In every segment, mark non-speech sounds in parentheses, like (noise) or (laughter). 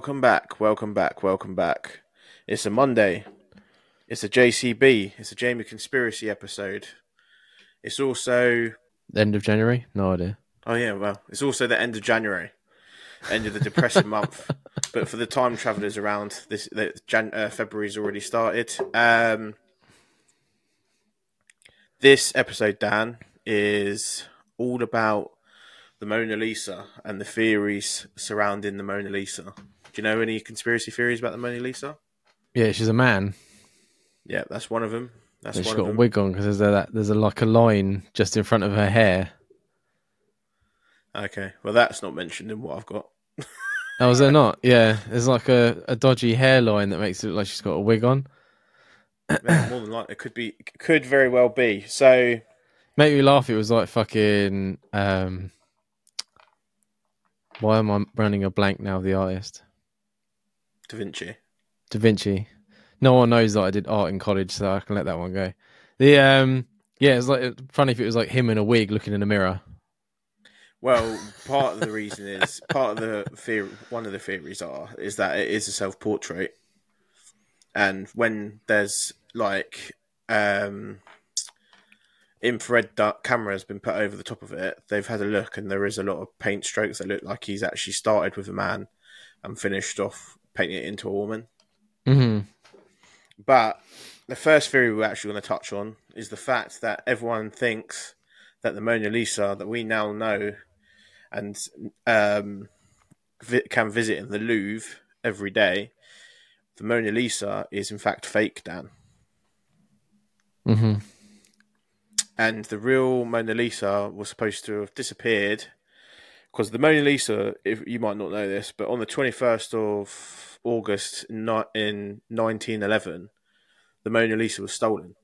welcome back, welcome back, welcome back. It's a Monday. It's a JCB. It's a Jamie conspiracy episode. It's also End of January? No idea. oh yeah, well, it's also the end of January, end of the depressing (laughs) month. But for the time travelers around, this the Jan- uh, February's already started. Um, this episode, Dan, is all about the Mona Lisa and the theories surrounding the Mona Lisa. Do you know any conspiracy theories about the Mona Lisa? Yeah, she's a man. Yeah, that's one of them. That's she's got a wig on because there's a, that there's a like a line just in front of her hair. Okay, well, that's not mentioned in what I've got. Oh, is there (laughs) not? Yeah, there's like a, a dodgy hairline that makes it look like she's got a wig on. Yeah, more than likely, it could be, could very well be. So, Make me laugh. It was like fucking. Um, why am I running a blank now? of The artist Da Vinci. Da Vinci. No one knows that I did art in college, so I can let that one go. The um, yeah, it's like funny if it was like him in a wig looking in a mirror. Well, part of the (laughs) reason is part of the theory. One of the theories are is that it is a self-portrait, and when there's like um, infrared camera has been put over the top of it, they've had a look, and there is a lot of paint strokes that look like he's actually started with a man and finished off painting it into a woman. hmm But the first theory we're actually going to touch on is the fact that everyone thinks that the Mona Lisa that we now know and um, vi- can visit in the Louvre every day, the Mona Lisa is in fact fake, Dan. hmm And the real Mona Lisa was supposed to have disappeared because the Mona Lisa, if you might not know this, but on the 21st of August in 1911, the Mona Lisa was stolen.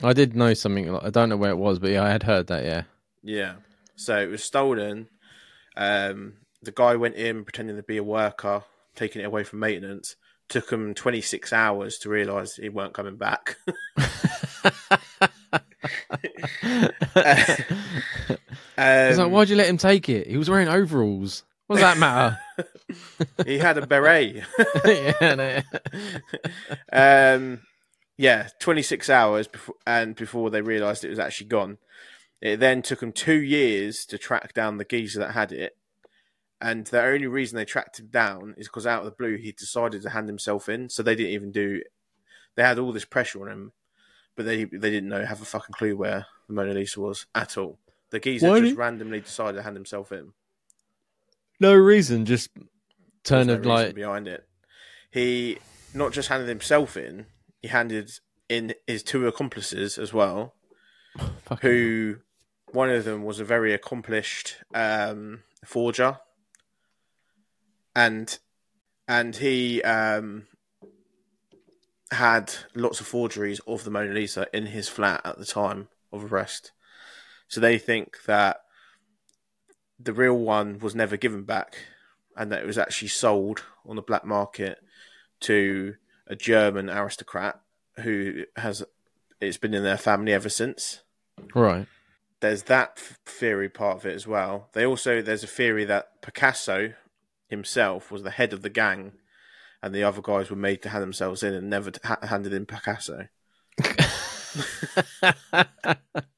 I did know something. I don't know where it was, but yeah, I had heard that. Yeah. Yeah. So it was stolen. Um, the guy went in pretending to be a worker, taking it away from maintenance. Took him 26 hours to realise he weren't coming back. (laughs) (laughs) It's like, Um, why'd you let him take it? He was wearing overalls. What does that matter? (laughs) he had a beret. (laughs) yeah, no. um, yeah, 26 hours before, and before they realised it was actually gone. It then took them two years to track down the geezer that had it. And the only reason they tracked him down is because out of the blue he decided to hand himself in. So they didn't even do. They had all this pressure on him, but they they didn't know have a fucking clue where the Mona Lisa was at all. The geezer Why just did- randomly decided to hand himself in. no reason, just turn no of reason like behind it. He not just handed himself in, he handed in his two accomplices as well, who one of them was a very accomplished um, forger, and and he um, had lots of forgeries of the Mona Lisa in his flat at the time of arrest. So they think that the real one was never given back, and that it was actually sold on the black market to a German aristocrat who has it's been in their family ever since right. there's that theory part of it as well. They also there's a theory that Picasso himself was the head of the gang, and the other guys were made to hand themselves in and never ha- handed in Picasso. (laughs)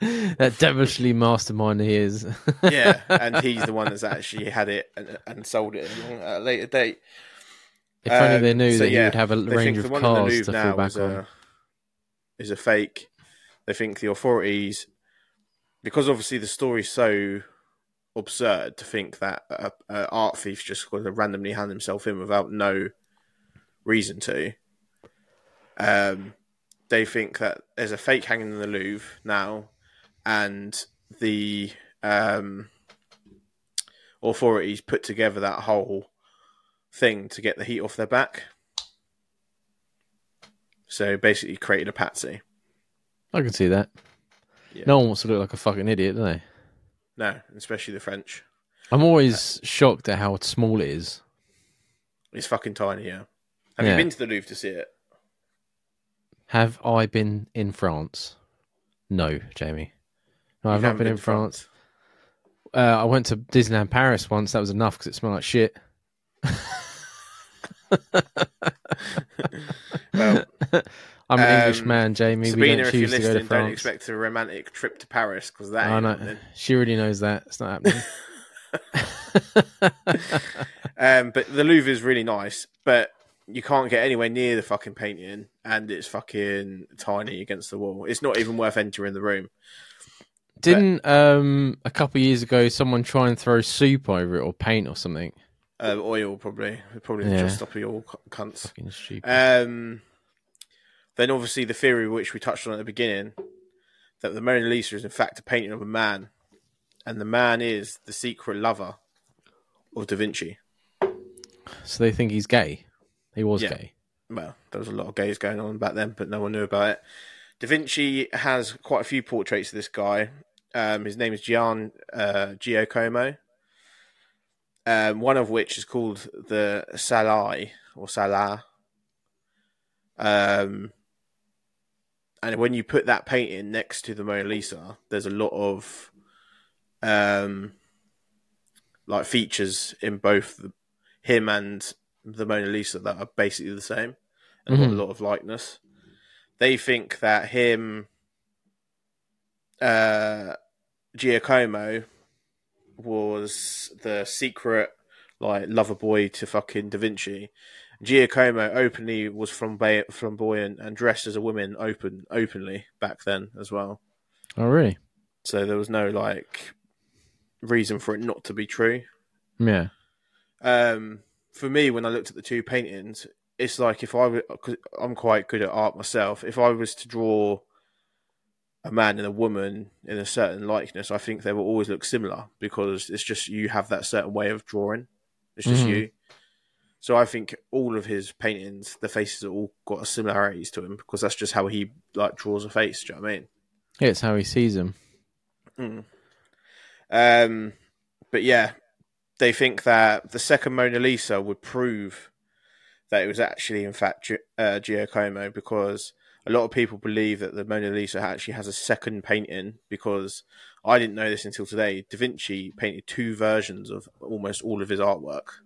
that devilishly mastermind he is. (laughs) Yeah, and he's the one that's actually had it and, and sold it at a later date. if only they Um, knew so that he yeah, would have a range of the one in the cars to fall back is on. a is a fake. They think the authorities, because obviously the story's so absurd to think that a, a art thief's just going to randomly hand himself in without no reason to. Um, they think that there's a fake hanging in the Louvre now, and the um, authorities put together that whole thing to get the heat off their back. So basically, created a patsy. I can see that. Yeah. No one wants to look like a fucking idiot, do they? No, especially the French. I'm always shocked at how small it is. It's fucking tiny. Yeah. Have Yeah. you been to the Louvre to see it? Have I been in France? No, Jamie. No, I've not haven't been in to France. Uh, I went to Disneyland Paris once. That was enough because it smelled like shit. (laughs) well, (laughs) I'm an Um, English man, Jamie. we Sabina, don't if you're choose to go to listening, don't expect a romantic trip to Paris because that I ain't know. She already knows that. It's not happening. (laughs) Um, but the Louvre is really nice, but you can't get anywhere near the fucking painting, and it's fucking tiny against the wall. It's not even worth entering the room. Didn't um a couple of years ago someone try and throw soup over it or paint or something? Uh, oil probably, probably Yeah. just stop you all cu- cunts. Fucking stupid. Um, then obviously the theory which we touched on at the beginning that the Mona Lisa is in fact a painting of a man, and the man is the secret lover of Da Vinci. so they think he's gay. He was Yeah. gay. Well, there was a lot of gays going on back then, but no one knew about it. Da Vinci has quite a few portraits of this guy. Um, his name is Gian uh, Giacomo. Um, one of which is called the Salai or Salah. Um, and when you put that painting next to the Mona Lisa, there's a lot of um, like features in both the, him and the Mona Lisa that are basically the same and got Mhm. a lot of likeness. They think that him, uh, Giacomo, was the secret like lover boy to fucking Da Vinci. Giacomo openly was flamboy- flamboyant and dressed as a woman open openly back then as well. Oh really? So there was no like reason for it not to be true. Yeah. Um, for me, when I looked at the two paintings, it's like if I were, cause I'm quite good at art myself. If I was to draw a man and a woman in a certain likeness, I think they will always look similar because it's just you have that certain way of drawing. It's just Mhm. you. So I think all of his paintings, the faces are all got similarities to him because that's just how he like draws a face. Do you know what I mean? Yeah, it's how he sees him. Mm. Um, but yeah, they think that the second Mona Lisa would prove that it was actually, in fact, Gi- uh, Giacomo because a lot of people believe that the Mona Lisa actually has a second painting because I didn't know this until today. Da Vinci painted two versions of almost all of his artwork.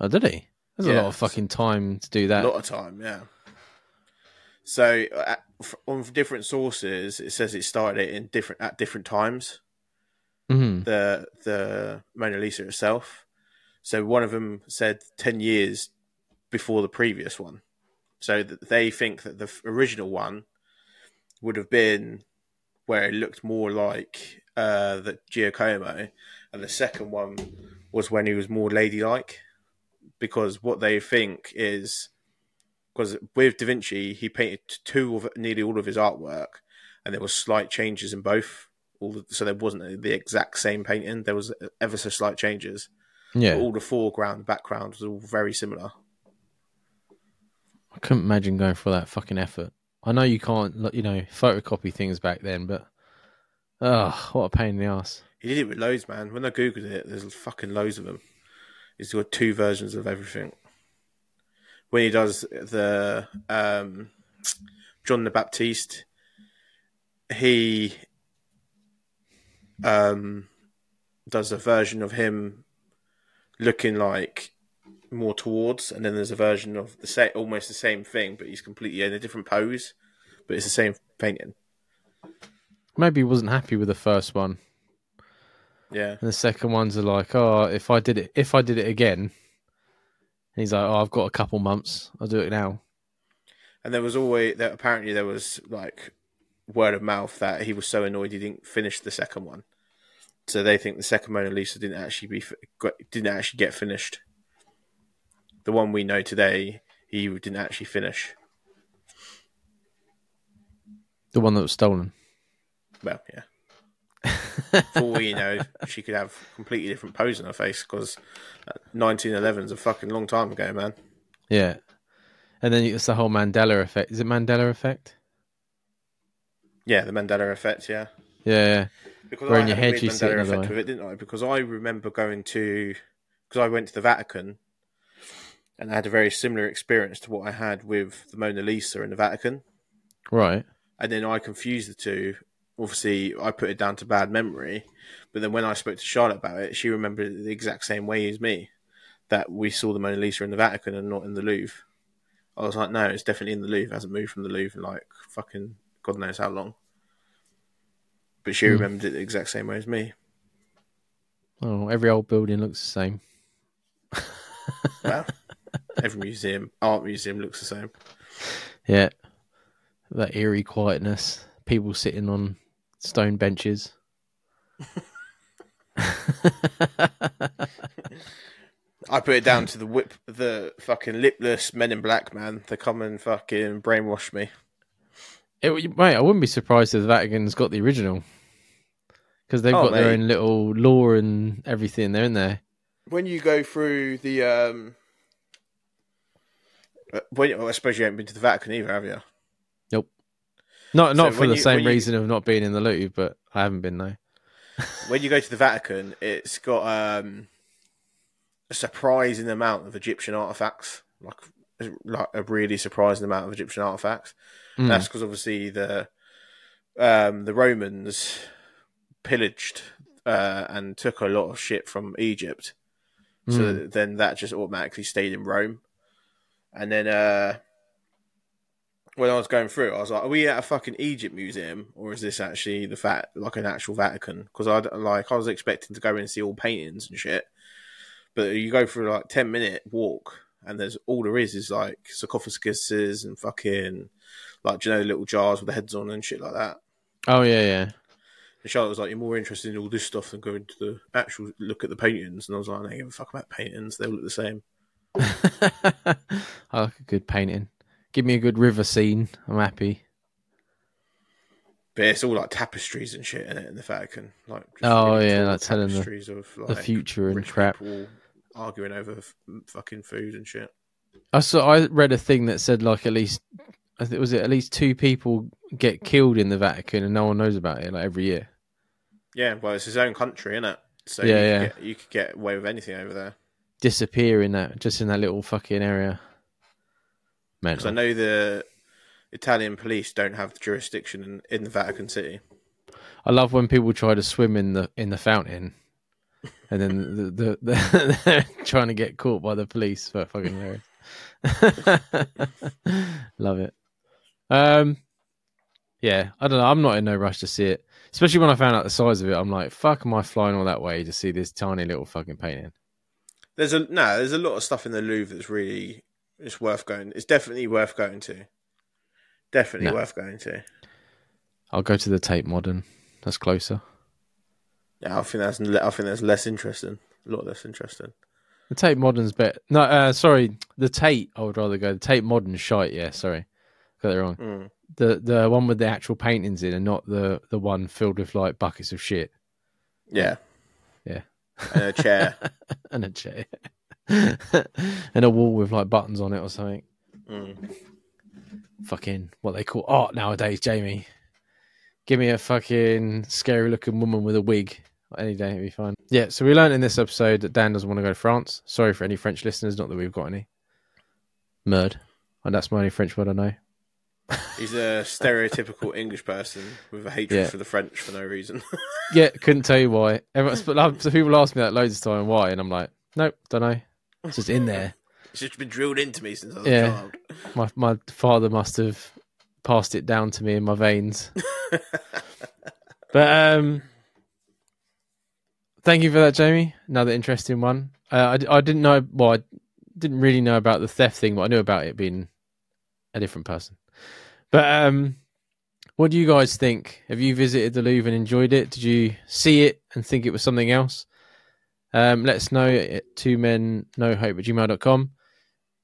Oh, did he? There's a lot of fucking time to do that. A lot of time, yeah. So uh, on different sources, it says it started in different at different times. Hmm the the Mona Lisa itself. So one of them said ten years before the previous one. So that they think that the original one would have been where it looked more like uh, the Giacomo, and the second one was when he was more ladylike. Because what they think is because with Da Vinci he painted two of nearly all of his artwork, and there were slight changes in both all the, so there wasn't the exact same painting. There was ever so slight changes. Yeah. But all the foreground, background was all very similar. I couldn't imagine going for that fucking effort. I know you can't, you know, photocopy things back then, but oh, what a pain in the ass. He did it with loads, man. When I googled it, there's fucking loads of them. He's got two versions of everything. When he does the um, John the Baptist, he um, does a version of him looking like more towards, and then there's a version of the same, almost the same thing, but he's completely in a different pose, but it's the same painting. Maybe he wasn't happy with the first one, Yeah, and the second ones are like, oh, if I did it, if I did it again, and he's like, oh, I've got a couple months, I'll do it now. and there was always that. Apparently, there was like word of mouth that he was so annoyed he didn't finish the second one. So they think the second Mona Lisa didn't actually be didn't actually get finished. The one we know today, he didn't actually finish. The one that was stolen. Well, yeah. (laughs) For all you know, she could have completely different pose on her face because 1911 is a fucking long time ago, man. Yeah. And then it's the whole Mandela effect. Is it Mandela effect? Yeah, the Mandela effect. Yeah. Yeah. yeah. Because I in your had a head you see it Mandela effect with it, didn't I? Because I remember going to, because I went to the Vatican, and I had a very similar experience to what I had with the Mona Lisa in the Vatican, Right. and then I confused the two. Obviously, I put it down to bad memory, but then when I spoke to Charlotte about it, she remembered it the exact same way as me. that we saw the Mona Lisa in the Vatican and not in the Louvre. I was like, no, it's definitely in the Louvre. It hasn't moved from the Louvre in like fucking God knows how long. But she Hmm. remembered it the exact same way as me. Oh, every old building looks the same. Well, (laughs) every museum, art museum looks the same. Yeah. That eerie quietness. People sitting on stone benches. (laughs) I put it down to the whip, the fucking lipless men in black man. They come and fucking brainwash me. It, mate, I wouldn't be surprised if the Vatican's got the original. Because they've Oh, got their own little law and everything. They're in there. When you go through the, um, uh, when, well, I suppose you haven't been to the Vatican either, have you? Nope. Not not So for the you- same you- reason of not being in the Louvre, but I haven't been though. (laughs) when you go to the Vatican, it's got um, a surprising amount of Egyptian artifacts, like like a really surprising amount of Egyptian artifacts. Mm. That's because obviously the um, the Romans pillaged uh, and took a lot of shit from Egypt, so Mm. then that just automatically stayed in Rome. And then uh, when I was going through, it, I was like, "Are we at a fucking Egypt museum, or is this actually the fat like an actual Vatican?" Because I like I was expecting to go in and see all paintings and shit, but you go for like ten minute walk, and there's all there is is like sarcophaguses and fucking like you know little jars with the heads on and shit like that. Oh yeah, yeah. And Charlotte was like, "You're more interested in all this stuff than going to the actual look at the paintings." And I was like, "I don't give a fuck about paintings; they all look the same." (laughs) I like a good painting. Give me a good river scene. I'm happy. But it's all like tapestries and shit in it in the Vatican. Like Oh, really yeah, like telling the- of like, the future and crap. people arguing over f- fucking food and shit. I saw. I read a thing that said like at least, I think was it at least two people get killed in the Vatican and no one knows about it like every year. Yeah, well, it's his own country, isn't it? So Yeah, you, yeah. Could get, you could get away with anything over there. Disappear in that just in that little fucking area. Man, Because I know the Italian police don't have jurisdiction in, in the Vatican City. I love when people try to swim in the in the fountain, and then the, the, the (laughs) they're trying to get caught by the police. For fucking hilarious. (laughs) love it. Um, yeah, I don't know. I'm not in no rush to see it, especially when I found out the size of it. I'm like, fuck, am I flying all that way to see this tiny little fucking painting? There's a no, there's a lot of stuff in the Louvre that's really it's worth going. It's definitely worth going to. Definitely No. worth going to. I'll go to the Tate Modern. That's closer. Yeah, I think that's I think that's less interesting. A lot less interesting. The Tate Modern's better. No, uh, sorry, the Tate. I would rather go. The Tate Modern shite. Yeah, sorry, got it wrong. Mm. the the one with the actual paintings in, and not the the one filled with like buckets of shit Yeah. Yeah. And a chair. (laughs) and a chair (laughs) and a wall with like buttons on it or something. Mm. Fucking what they call art nowadays, Jamie. Give me a fucking scary looking woman with a wig any day, it'd be fine. Yeah, so we learned in this episode that Dan doesn't want to go to France. Sorry for any French listeners, not that we've got any. Murd. And that's my only French word I know. He's a stereotypical English person with a hatred Yeah. for the French for no reason. (laughs) Yeah, couldn't tell you why. Everyone, but so people ask me that loads of time why, and I'm like, nope, don't know. It's just in there. it's just been drilled into me since I was Yeah. a child. My my father must have passed it down to me in my veins. (laughs) but um, thank you for that, Jamie. Another interesting one. Uh, I, I didn't know. Well, I didn't really know about the theft thing, but I knew about it being a different person. But um, what do you guys think? Have you visited the Louvre and enjoyed it? Did you see it and think it was something else? Um, let us know at two men no hope at gmail.com.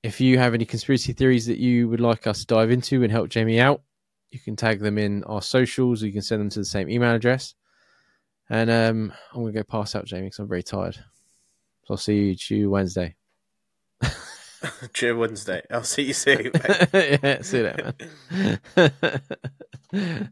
If you have any conspiracy theories that you would like us to dive into and help Jamie out, you can tag them in our socials or you can send them to the same email address. And um, I'm going to go pass out, Jamie, because I'm very tired. So I'll see you Tuesday, Wednesday. (laughs) Cheer Wednesday. I'll see you soon. (laughs) yeah, see you later, man. (laughs)